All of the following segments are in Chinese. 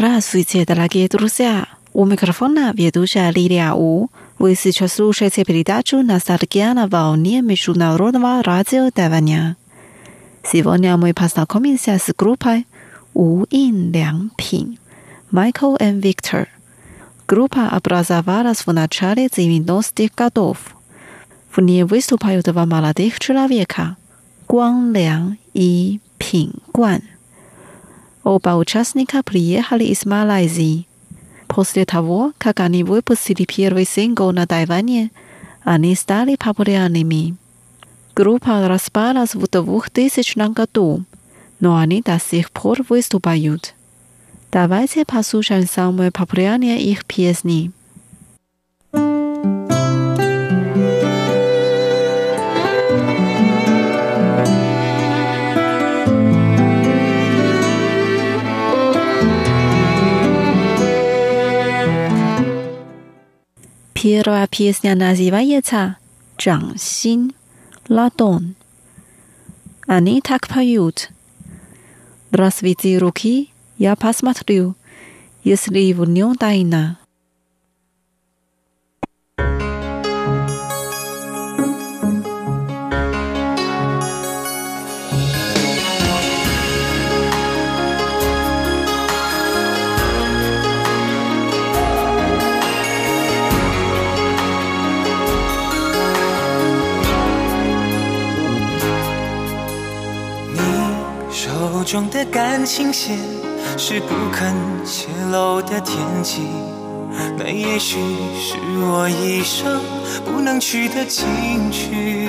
Здравствуйте, дорогие друзья! У микрофона ведущая Лилия У. Вы сейчас слушаете передачу «Ностальгия на волне Международного радио Тайваня». Сегодня мы познакомимся с группой У Ин Лян Пин, Michael and Victor. Группа образовалась в начале 90-х годов. В ней выступают два молодых человека – Гуан Лян и Пин Гуан. Оба участника приехали из Малайзии. После того, как они выпустили первый сингл на Тайване, они стали популярными. Группа распалась в 2000 году, но они до сих пор выступают. Давайте послушаем самые популярные их песни. Первая песня называется «掌心 ладонь». Они так поют. Разведи руки, я посмотрю, если в нем тайна. 手中的感情线是不肯泄露的天机，那也许是我一生不能去的禁区。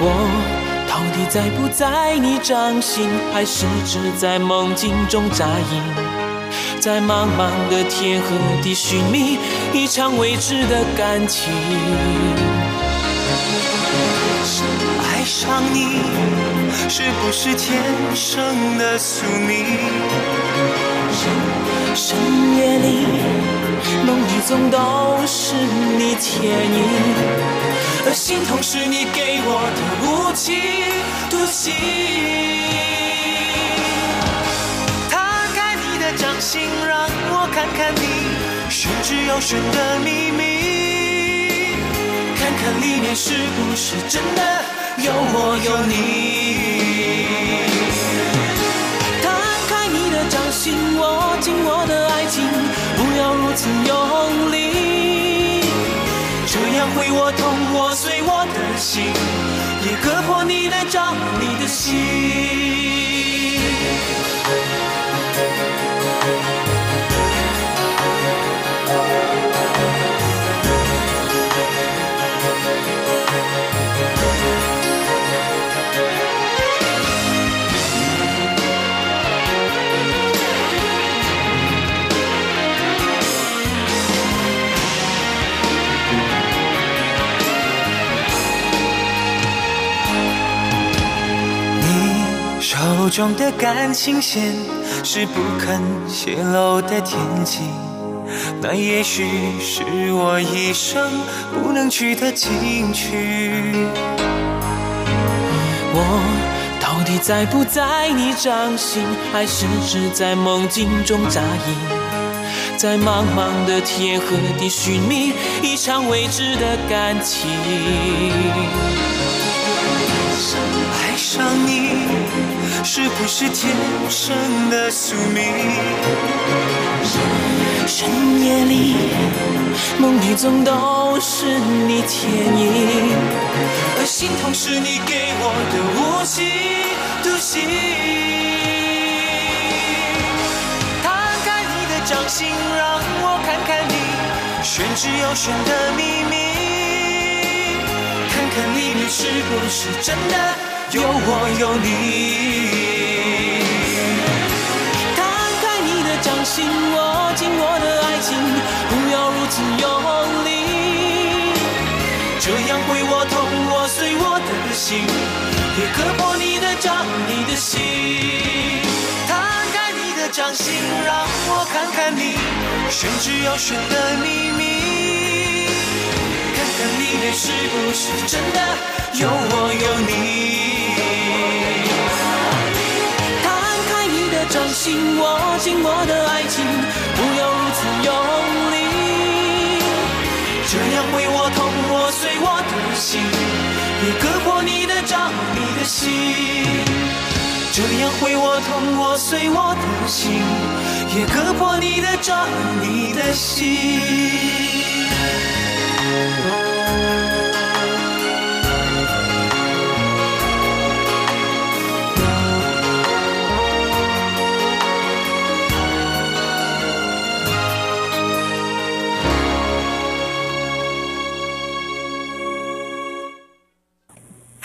我到底在不在你掌心，还是只在梦境中扎营？在茫茫的天和地寻觅一场未知的感情。爱上你，是不是天生的宿命？深夜里，梦里总都是你倩影，而心痛是你给我的无情毒刑。摊开你的掌心，让我看看你玄之又玄的秘密，看看里面是不是真的。有我有你，摊开你的掌心，握紧我的爱情，不要如此用力，这样会我痛，我碎我的心，也割破你的掌，你的心。中的感情线是不肯泄露的天机，那也许是我一生不能去的禁区。我到底在不在你掌心，还是只在梦境中扎营？在茫茫的天和地寻觅一场未知的感情。爱上你。是不是天生的宿命？深夜里，梦里总都是你倩影，而心痛是你给我的无情毒刑。摊开你的掌心，让我看看你玄之又玄的秘密，看看里面是不是真的。有我有你，摊开你的掌心，握紧我的爱情，不要如此用力，这样会我痛，我碎我的心，也割破你的掌，你的心。摊开你的掌心，让我看看你玄之又玄的秘密，看看里面是不是真的有我有你。摊开你的掌心握紧我的爱情，不要如此用力，这样会我痛，我碎我的心，也割破你的掌，你的心。这样会我痛，我碎我的心，也割破你的掌，你的心。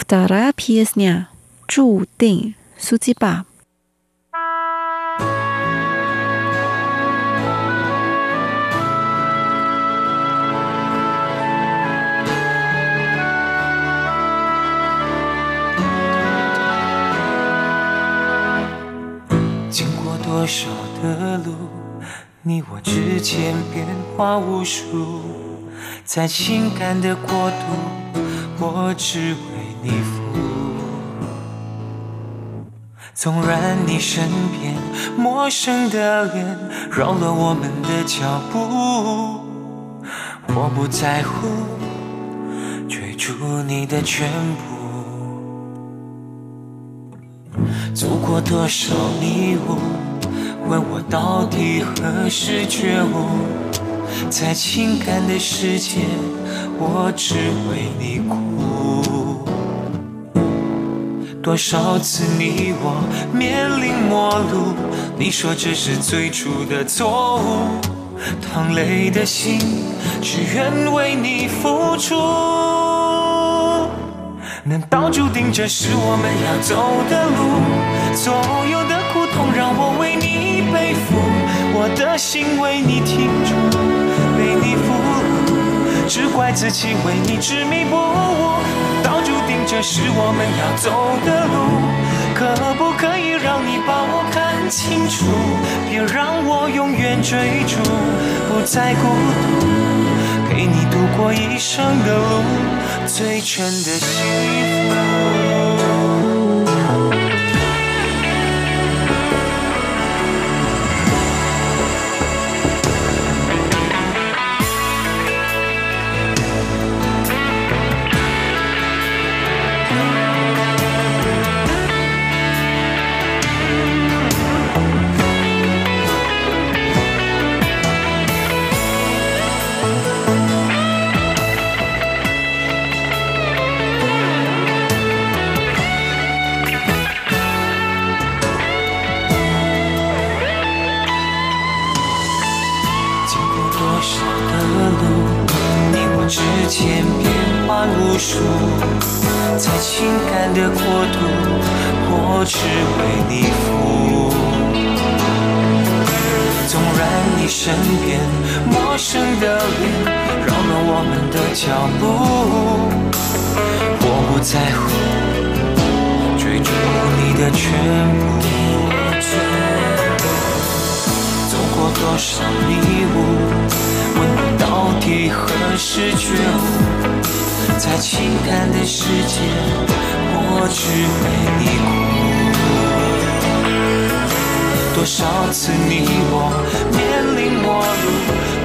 咋啦？PS 呢？注定，书记爸。经过多少的路，你我之间变化无数，在情感的国度，我只为。你服。纵然你身边陌生的脸扰乱我们的脚步，我不在乎追逐你的全部。走过多少迷雾，问我到底何时觉悟？在情感的世界，我只为你哭。多少次你我面临陌路，你说这是最初的错误，淌泪的心只愿为你付出。难道注定这是我们要走的路？所有的苦痛让我为你背负，我的心为你停住，被你俘虏，只怪自己为你执迷不悟。定这是我们要走的路，可不可以让你把我看清楚？别让我永远追逐，不再孤独，陪你度过一生的路，最真的幸福。在情感的国度，我只为你服。纵然你身边陌生的脸扰乱我们的脚步，我不在乎追逐你的全部。走过多少迷雾，问到底何时觉悟？在情感的世界，我只为你哭。多少次你我面临陌路，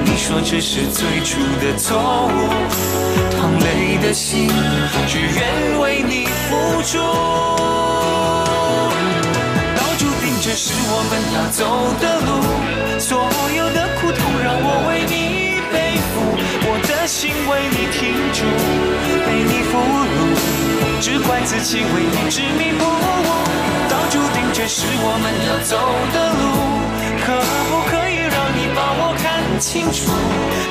你说这是最初的错误。淌泪的心，只愿为你付出。早注定这是我们要走的路，所有的苦痛让我为你背负，我的心为你停住。被你俘虏，只怪自己为你执迷不悟，早注定这是我们要走的路。可不可以让你把我看清楚？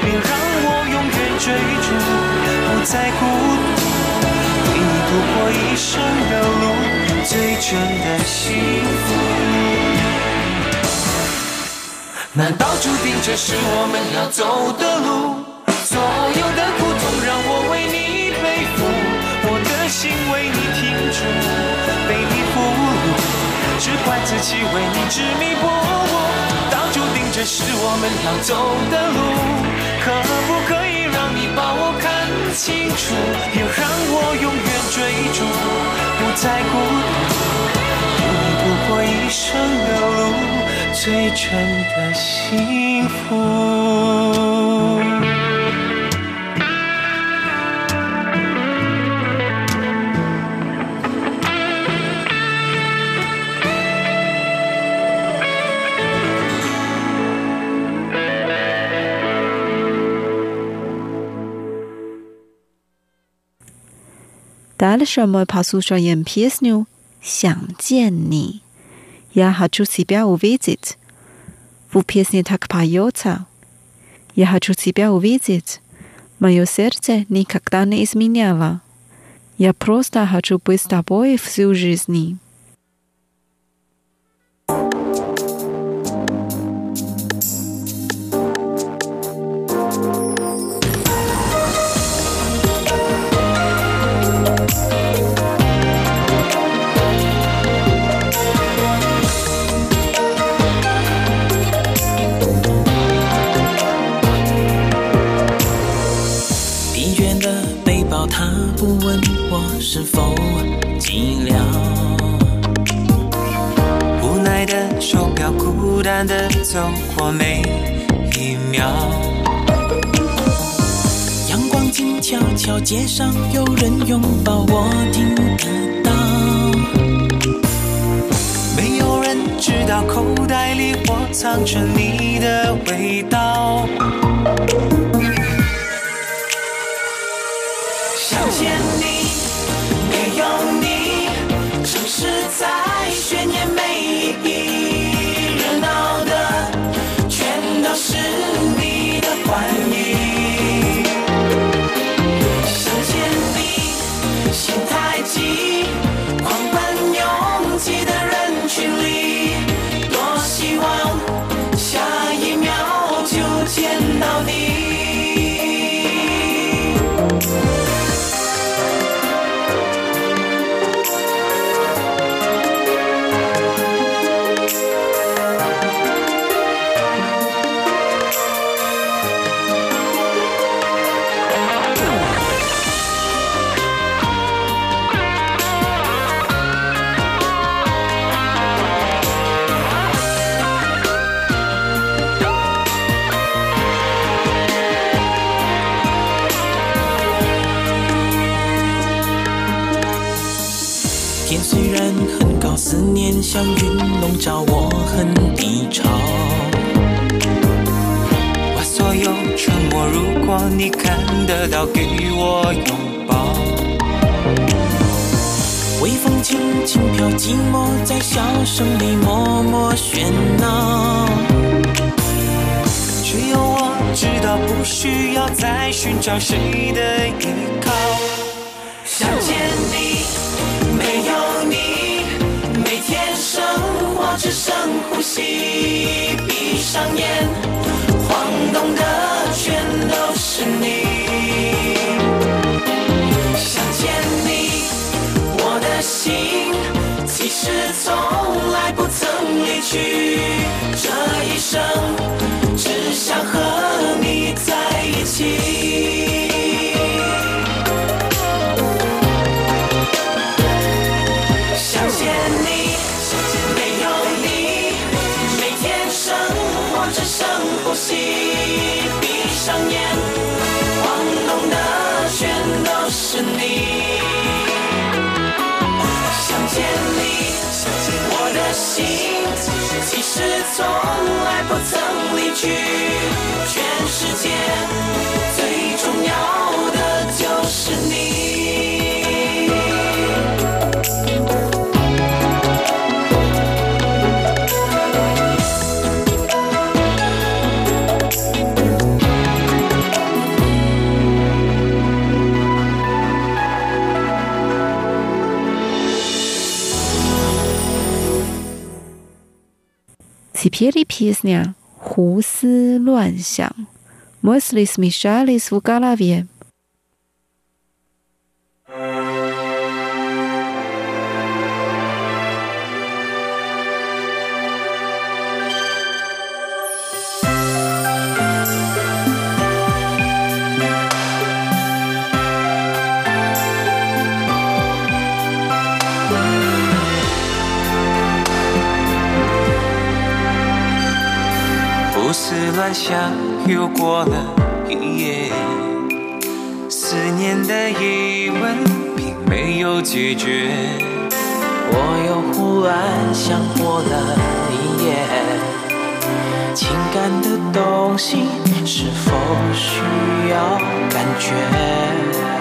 别让我永远追逐，不再孤独，为你度过一生的路，最真的幸福。难道注定这是我们要走的路？所有的苦痛让我为你背负，我的。心为你停住，被你俘虏，只怪自己为你执迷不悟。道注定这是我们要走的路，可不可以让你把我看清楚？别让我永远追逐，不再孤独，陪你度过一生的路最真的幸福。了什么？：“演 P.S. 想见你。” Я хочу тебя увидеть. В песне так поется. Я хочу тебя увидеть. Мое сердце никогда не изменяло. Я просто хочу быть с тобой всю жизнь. 走过每一秒。阳光静悄悄，街上有人拥抱，我听得到。没有人知道口袋里我藏着你的味道。天虽然很高，思念像云笼罩，我很低潮。把所有沉默，如果你看得到，给我拥抱。微风轻轻飘，寂寞在笑声里默默喧闹。只有我知道，不需要再寻找谁的依靠。有你，每天生活。只剩呼吸，闭上眼，晃动的全都是你。想见你，我的心其实从来不曾离去。这一生上眼，晃动的全都是你。想见你，我的心其实从来不曾离去。pieri piesnia, 胡思乱想 m o s l i s michalis vugalavie。又过了一夜，思念的疑问并没有解决。我又忽然想过了一夜，情感的东西是否需要感觉？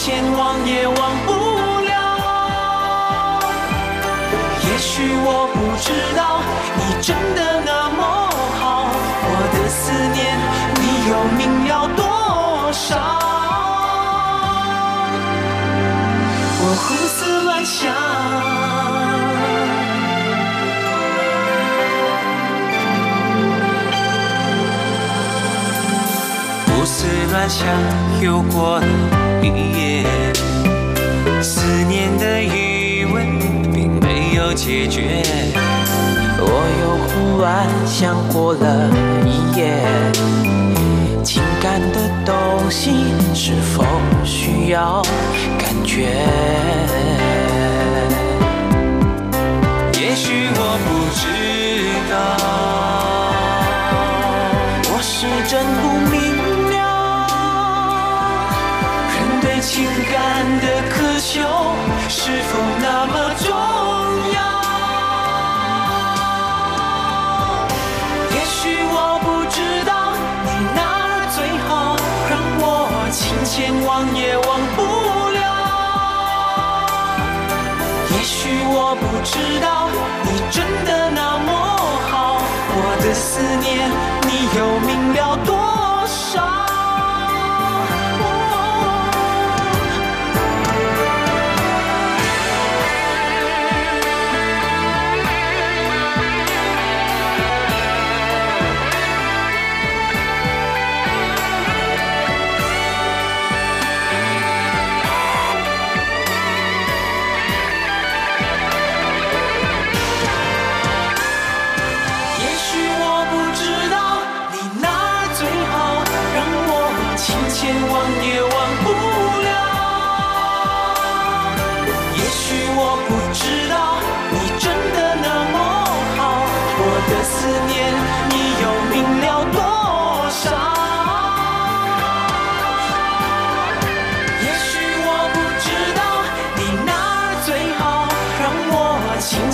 情牵忘也忘不了。也许我不知道，你真的那么好，我的思念你又明了多少？我胡思乱想。胡思乱想又过了一夜，思念的余温并没有解决。我又忽然想过了一夜，情感的东西是否需要感觉？也许我不知道，我是真不明情感的渴求是否那么重要？也许我不知道，你哪儿最好让我情牵忘也忘不了。也许我不知道，你真的那么好，我的思念你又明了多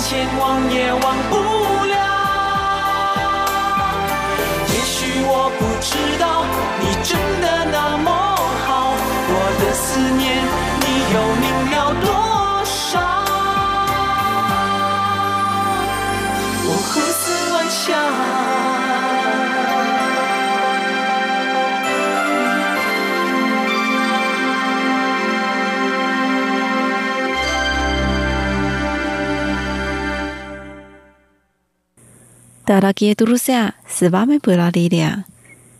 千万也望不Дорогие друзья, с вами была Лилия.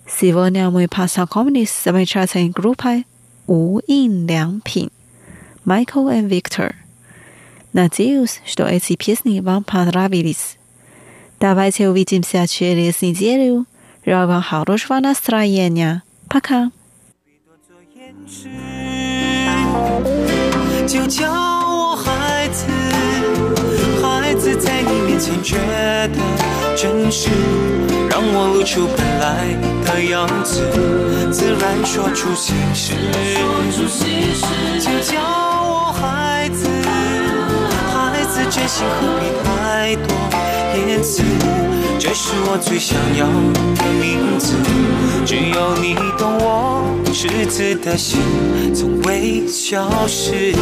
Сегодня мы познакомились с замечательной группой «У Ин Лян Пин» Michael and Victor. Надеюсь, что эти песни вам понравились. Давайте увидимся через неделю. Желаю вам хорошего настроения. Пока. 掩饰，就叫我孩子，孩子在你面前觉得 真实，让我露出本来的样子，自然说出心事。就叫我孩子，孩子真心何必太多言辞？这是我最想要的名字，只有你懂我赤子的心，从未消失。